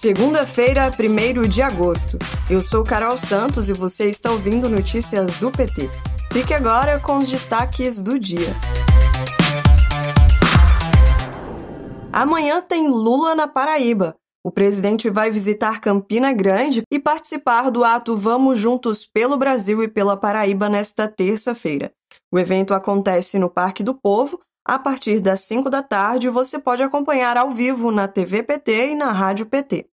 Segunda-feira, 1 de agosto. Eu sou Carol Santos e você está ouvindo notícias do PT. Fique agora com os destaques do dia. Amanhã tem Lula na Paraíba. O presidente vai visitar Campina Grande e participar do ato Vamos Juntos pelo Brasil e pela Paraíba nesta terça-feira. O evento acontece no Parque do Povo a partir das 5 da tarde, você pode acompanhar ao vivo na TV PT e na Rádio PT.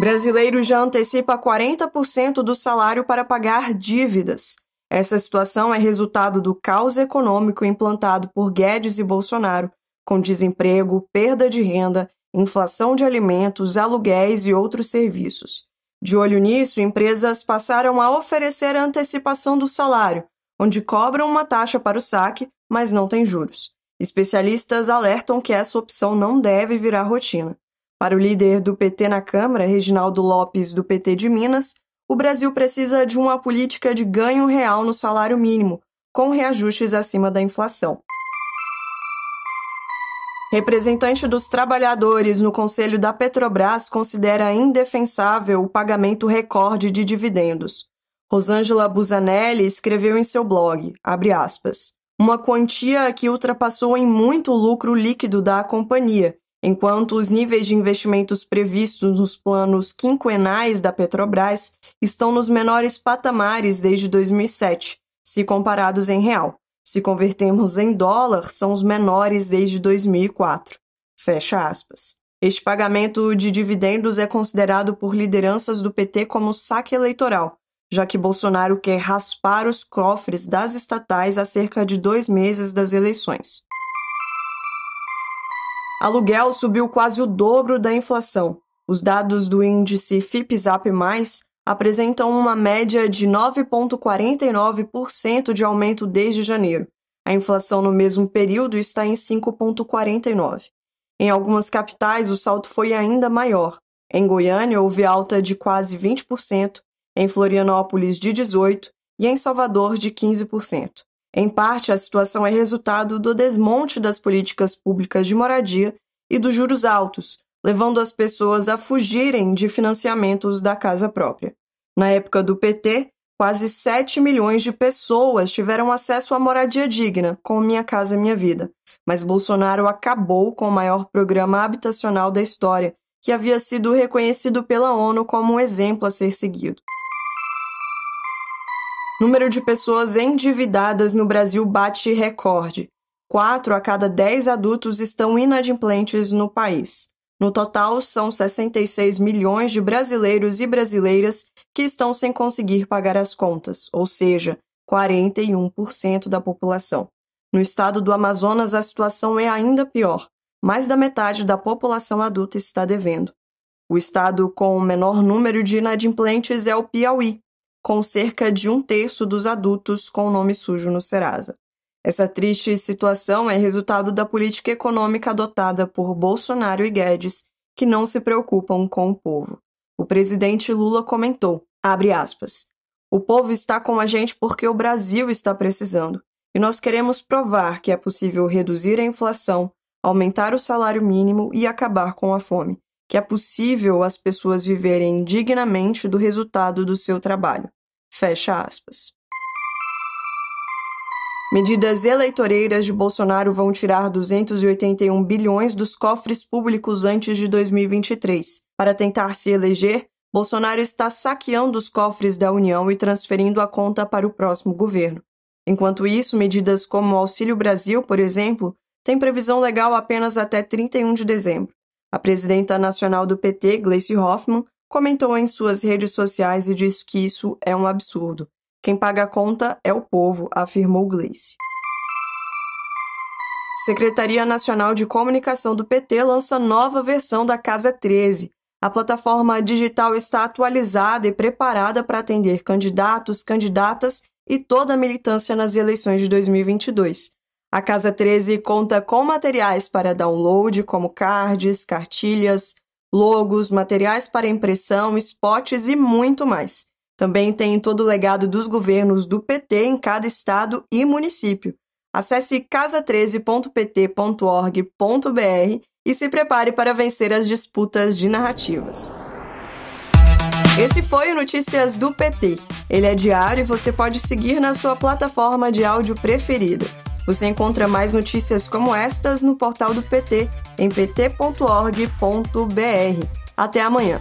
Brasileiro já antecipa 40% do salário para pagar dívidas. Essa situação é resultado do caos econômico implantado por Guedes e Bolsonaro, com desemprego, perda de renda, inflação de alimentos, aluguéis e outros serviços. De olho nisso, empresas passaram a oferecer a antecipação do salário, onde cobram uma taxa para o saque, mas não tem juros. Especialistas alertam que essa opção não deve virar rotina. Para o líder do PT na Câmara, Reginaldo Lopes, do PT de Minas, o Brasil precisa de uma política de ganho real no salário mínimo, com reajustes acima da inflação. Representante dos trabalhadores no Conselho da Petrobras considera indefensável o pagamento recorde de dividendos. Rosângela Busanelli escreveu em seu blog, aspas, uma quantia que ultrapassou em muito o lucro líquido da companhia, enquanto os níveis de investimentos previstos nos planos quinquenais da Petrobras estão nos menores patamares desde 2007, se comparados em real. Se convertermos em dólar, são os menores desde 2004. Fecha aspas. Este pagamento de dividendos é considerado por lideranças do PT como saque eleitoral, já que Bolsonaro quer raspar os cofres das estatais a cerca de dois meses das eleições. Aluguel subiu quase o dobro da inflação. Os dados do índice FIPZAP+, apresentam uma média de 9,49% de aumento desde janeiro. A inflação no mesmo período está em 5,49%. Em algumas capitais, o salto foi ainda maior. Em Goiânia, houve alta de quase 20%, em Florianópolis de 18% e em Salvador de 15%. Em parte, a situação é resultado do desmonte das políticas públicas de moradia e dos juros altos, levando as pessoas a fugirem de financiamentos da casa própria. Na época do PT, quase 7 milhões de pessoas tiveram acesso à moradia digna, com Minha Casa Minha Vida. Mas Bolsonaro acabou com o maior programa habitacional da história, que havia sido reconhecido pela ONU como um exemplo a ser seguido. Número de pessoas endividadas no Brasil bate recorde. Quatro a cada dez adultos estão inadimplentes no país. No total, são 66 milhões de brasileiros e brasileiras que estão sem conseguir pagar as contas, ou seja, 41% da população. No estado do Amazonas, a situação é ainda pior. Mais da metade da população adulta está devendo. O estado com o menor número de inadimplentes é o Piauí, com cerca de um terço dos adultos com nome sujo no Serasa. Essa triste situação é resultado da política econômica adotada por Bolsonaro e Guedes, que não se preocupam com o povo. O presidente Lula comentou, aspas, o povo está com a gente porque o Brasil está precisando, e nós queremos provar que é possível reduzir a inflação, aumentar o salário mínimo e acabar com a fome que é possível as pessoas viverem dignamente do resultado do seu trabalho. Fecha aspas. Medidas eleitoreiras de Bolsonaro vão tirar 281 bilhões dos cofres públicos antes de 2023. Para tentar se eleger, Bolsonaro está saqueando os cofres da União e transferindo a conta para o próximo governo. Enquanto isso, medidas como o Auxílio Brasil, por exemplo, têm previsão legal apenas até 31 de dezembro. A presidenta nacional do PT, Gleice Hoffmann, comentou em suas redes sociais e disse que isso é um absurdo. Quem paga a conta é o povo, afirmou Gleice. Secretaria Nacional de Comunicação do PT lança nova versão da Casa 13. A plataforma digital está atualizada e preparada para atender candidatos, candidatas e toda a militância nas eleições de 2022. A Casa 13 conta com materiais para download, como cards, cartilhas, logos, materiais para impressão, spots e muito mais. Também tem todo o legado dos governos do PT em cada estado e município. Acesse casa13.pt.org.br e se prepare para vencer as disputas de narrativas. Esse foi o Notícias do PT. Ele é diário e você pode seguir na sua plataforma de áudio preferida. Você encontra mais notícias como estas no portal do PT, em pt.org.br. Até amanhã.